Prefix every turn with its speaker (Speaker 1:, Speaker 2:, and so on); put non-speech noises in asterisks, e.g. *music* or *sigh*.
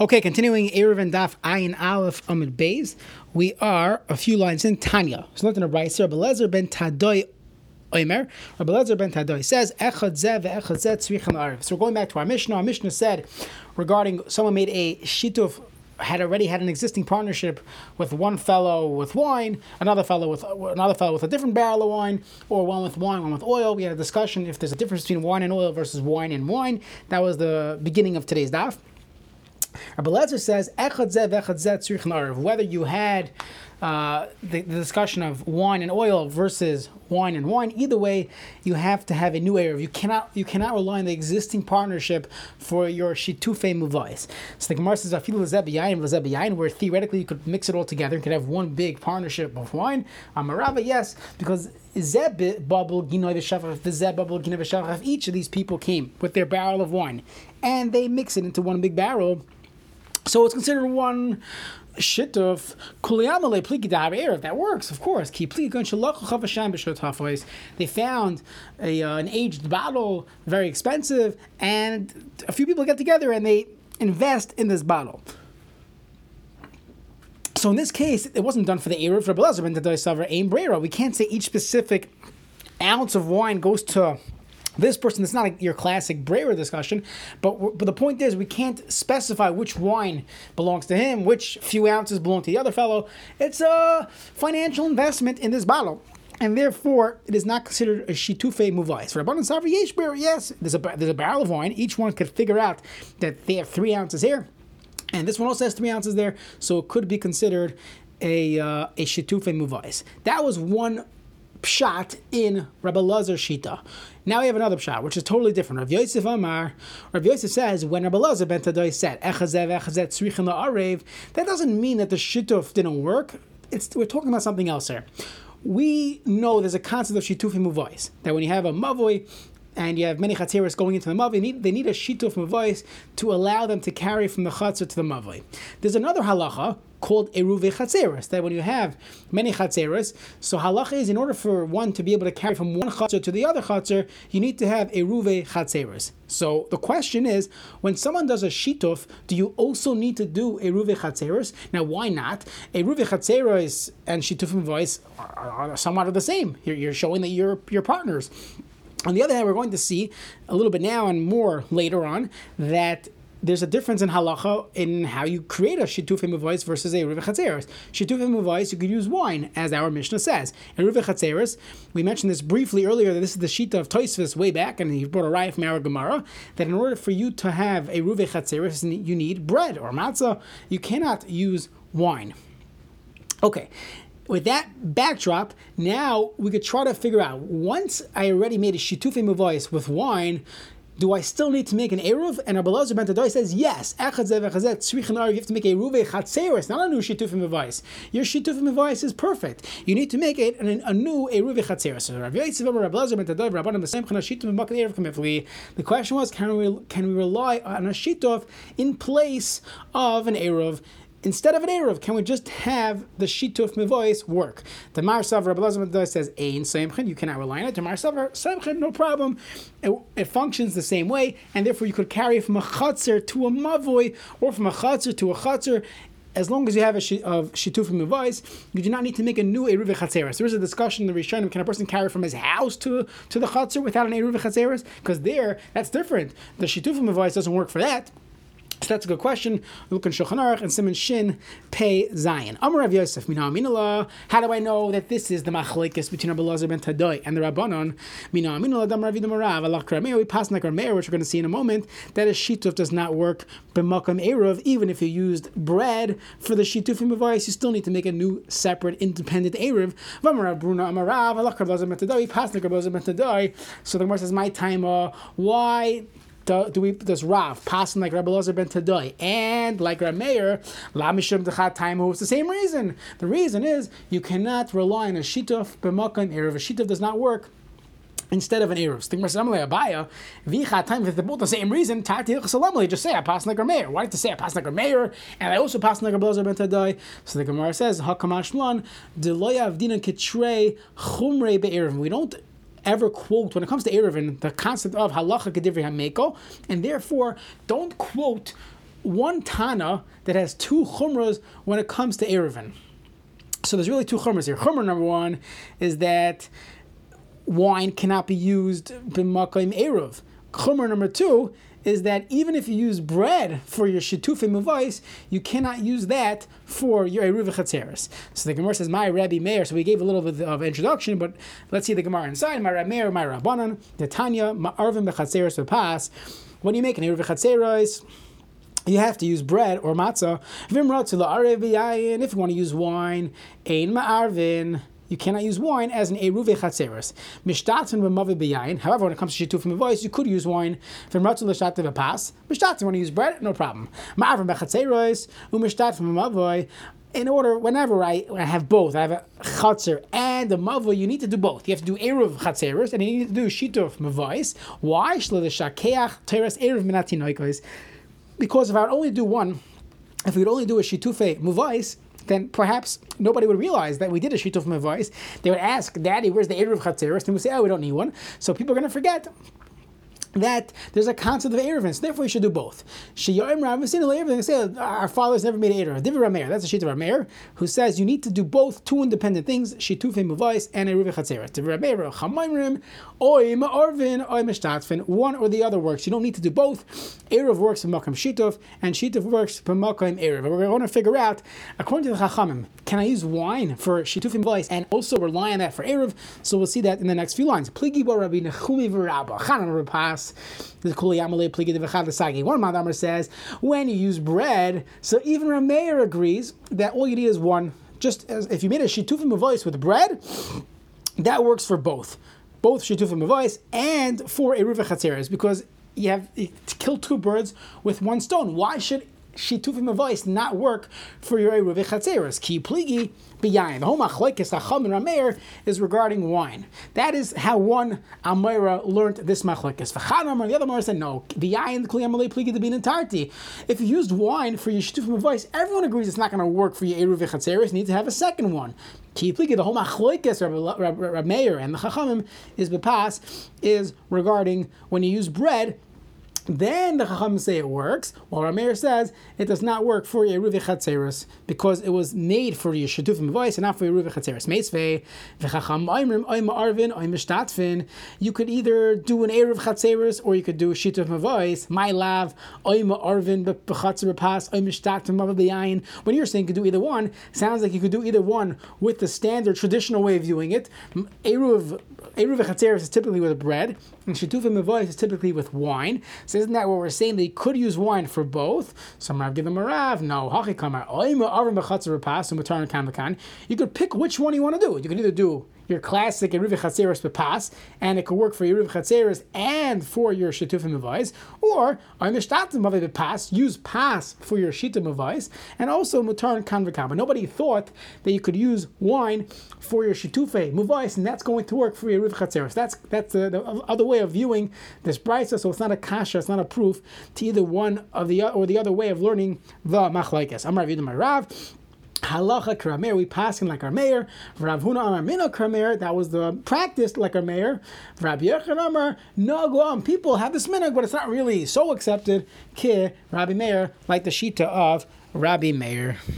Speaker 1: Okay, continuing Eruvin Daf Ayin Aleph Amud Beis, we are a few lines in Tanya. So not in a Brayser, Rabbi Lezer ben Tadoy Omer. Rabbi Lezer ben Tadoy says, Echad Zeh ve'echad Zeh tzrichan Arif. So we're going back to our Mishnah. Our Mishnah said regarding someone made a shituf had already had an existing partnership with one fellow with wine, another fellow with another fellow with a different barrel of wine, or one with wine, one with oil. We had a discussion if there's a difference between wine and oil versus wine and wine. That was the beginning of today's daf. Rabbi Lezer says, whether you had uh, the, the, discussion of wine and oil versus wine and wine, either way, you have to have a new Erev. You cannot you cannot rely on the existing partnership for your shitufe muvais. So the Gemara says, where theoretically you could mix it all together and could have one big partnership of wine. Amarava, yes, because Zeb bubble Ginoi de Shafraf, the Zebubble, Ginebishraf, each of these people came with their barrel of wine and they mix it into one big barrel so it's considered one shit of kuliyamale pliki That works, of course. They found a, uh, an aged bottle, very expensive, and a few people get together and they invest in this bottle. So in this case, it wasn't done for the Erev for Belezer, but the Aim. We can't say each specific ounce of wine goes to this person, it's not a, your classic Breyer discussion, but, but the point is we can't specify which wine belongs to him, which few ounces belong to the other fellow. It's a financial investment in this bottle. And therefore, it is not considered a shitufe muvais. For Savri Yesh yes, there's a, there's a barrel of wine. Each one could figure out that they have three ounces here. And this one also has three ounces there, so it could be considered a uh, a shitufe muvais. That was one shot in Rabbi Lazar Shita. Now we have another pshat, which is totally different. Rav Yosef Amar, Rav Yosef says, when Rabbi Lazar ben Tadoy said, Echazev, Echazet, Tzrichin la'arev, that doesn't mean that the shituf didn't work. It's, we're talking about something else here. We know there's a concept of shitufim muvais, that when you have a mavoi, and you have many chatzeros going into the mavi, they need, they need a shituf mavois to allow them to carry from the chatzar to the mavi. There's another halacha called eruve chatzeros, that when you have many chatzeros, so halacha is in order for one to be able to carry from one chatzar to the other chatzar, you need to have eruve chatzeros. So the question is, when someone does a shituf, do you also need to do eruve chatzeros? Now, why not? Eruve chatzeros and shitufim voice are, are, somewhat of the same. You're, you're showing that you're, you're partners. On the other hand, we're going to see a little bit now and more later on that there's a difference in halacha in how you create a shitufim voice versus a ruve chatzeres. Shitufim voice, you could use wine, as our Mishnah says. In chatzeres, we mentioned this briefly earlier that this is the shita of Toisvis way back, and he brought a riot from our Gemara that in order for you to have a chatzeres, you need bread or matzah. You cannot use wine. Okay, with that backdrop, now we could try to figure out once I already made a shitufim voice with wine, do I still need to make an Eruv? And Rabbi Lazar ben Tadoy says, yes. You have to make a Ruve Chatzeris, not a new Shitufim Avais. Your Shitufim Avais is perfect. You need to make it an, a new Eruv. So Rabbi Yosef Rabbi Lazar ben Eruv. The question was, can we, can we rely on a Shituf in place of an Eruv? Instead of an Erev, can we just have the Shituf Mevois work? The Mar Savar Rabbi Lazar says, Ein Seimchen, you cannot rely on it. The Mar Savar, no problem. It, it, functions the same way, and therefore you could carry from a Chatzar to a Mavoi, or from a Chatzar to a Chatzar, as long as you have a shi, of mevais, you do not need to make a new eruv chatzeres. There is a discussion in the Rishonim: can a person carry from his house to to the chatzer without an eruv chatzeres? Because there, that's different. The shitufim mevais doesn't work for that. So that's a good question. Look in Shulchan Aruch and Simon Shin Pei Zion. Amar Rav Yosef Mina Aminala. How do I know that this is the machlekes between Rabbi Lazar ben Tadoy and the Rabbanon? Mina Aminala Dam Ravi Damarav Allah Krameir. We pass like Rameir, which we're going to see in a moment. That a shituf does not work b'makam eruv. Even if you used bread for the shituf in you still need to make a new, separate, independent eruv. Vamarav Bruna Amarav Allah Krav Lazar ben Tadoy. Pass like Rabbi Lazar ben Tadoy. So the Gemara says, my time. Uh, why? Do, do we does Rav passing like Rabbi Lazar ben Tadoy and like Rabbi Meir Lamishim Dechat Taimu? It's the same reason. The reason is you cannot rely on a shituf b'makan erev. A shituf does not work instead of an eruv. Think abaya. Time if they're both the same reason. Just say I pass like Meir. Why did say I pass like Meir and I also pass like Blazer ben Tadai? So the Gemara says Hakamashlan deloya avdina kitrei chumrei be'eruv. We don't ever quote when it comes to Erevin the concept of halacha kedivri hameko, and therefore don't quote one Tana that has two chumras when it comes to Erevin. So there's really two chumras here. Chumra number one is that wine cannot be used b'makayim eruv. Chumra number two is that even if you use bread for your shitufim avos, you cannot use that for your eruv chatzeres. So the Gemara says, "My Rabbi Meir." So we gave a little bit of introduction, but let's see the Gemara inside. My Rabbi Meir, my Rabbanan, the Tanya, ma'arvim bechatzeres pass. When you make an eruv chatzeres, you have to use bread or matzah. If you want to use wine, ein ma'arvin you cannot use wine as an eruve chatzeres. Mishtatzin b'mavi b'yayin. However, when it comes to shituf from voice, you could use wine. From ratzul l'shativ v'pas. Mishtatzin, when you use bread, no problem. Ma'avim b'chatzeres, u'mishtat from a mavoy. In order, whenever I, I have both, I have a chatzer and a mavo, you need to do both. You have to do eruv chatzeres and you need to do shituf mavois. Why? Because if I would only do one, if we would only do a shitufe muvais, then perhaps nobody would realize that we did a shituf mevais. They would ask, Daddy, where's the Erev Chatzeris? And we say, oh, we don't need one. So people are going to forget that there's a concept of Erevin, therefore you should do both. Our fathers never made Erev. Divi Rameir, that's a sheet of Rameir, who says you need to do both two independent things, Shitufim Muvais and Erev Chatzeret. Divi Rameir, Ma'arvin, Oy Meshtatfin. One or the other works. You don't need to do both. Erev works for Makam Shituf, and Shituf works for Makam Erev. We're going to figure out, according to the Chachamim, can I use wine for Shitufim Muvais and also rely on that for Erev? So we'll see that in the next few lines. Rabbi Nechumi Chanan Rapas, the One Madamar says, when you use bread, so even Rameir agrees that all you need is one. Just as if you made a shitufim voice with bread, that works for both. Both shitufim voice and for a Chatzeres, because you have to kill two birds with one stone. Why should shitufim voice not work for your Eruv Chatzeres? Ki pligi biyayin. The whole machlekes Hacham and Rameir is regarding wine. That is how one Amira learned this machlekes. V'chanam the other Amira said no. Biyayin kli amalei pligi to be entirety. If you used wine for your shitufim voice, everyone agrees it's not going to work for your Eruv Chatzeres. You need to have a second one. Ki pligi the whole machlekes Rameir and the Chachamim is bepas is regarding when you use bread then the Chacham say it works, while Rameir says it does not work for Yeruv Chatzeris because it was made for Yeshutufim voice and not for Yeruv Chatzeris. Meitzvei, v'chacham oimrim oim arvin oim mishtatfin. You could either do an Eruv Chatzeris or you could do a Shituf voice. My lav oim arvin b'chatzer pas oim mishtatfin mavabiyayin. When you're saying you could do either one, sounds like you could do either one with the standard traditional way of viewing it. Eruv Eruv Chatzeris is typically with bread, and *laughs* Shitufim voice is typically with wine. So isn't that what we're saying? They could use wine for both. So Rav give them a Rav. No, You could pick which one you want to do. You can either do your classic Eruv Chatzeres Bepas, and it could work for Eruv Chatzeres and for your Shetufim Mavais, or on the Shtatim Mavai Bepas, use Pas for your Shitim Mavais, and also Mutar and Kanvakam. But nobody thought that you could use wine for your Shitufe Mavais, and that's going to work for your Eruv Chatzeres. That's, that's the, the, other way of viewing this brisa, so it's not a kasha, it's not a proof to either one of the or the other way of learning the machlaikas. I'm Rav Yudam Rav. Halacha kramer, we pass him like our mayor. Rav Huna Amar Mina kramer, that was the practice like our mayor. Rabbi Yechon Amar, no go on. People have this minhag, but it's not really so accepted. Ki Rabbi Meir, like the shita of Rabbi Meir.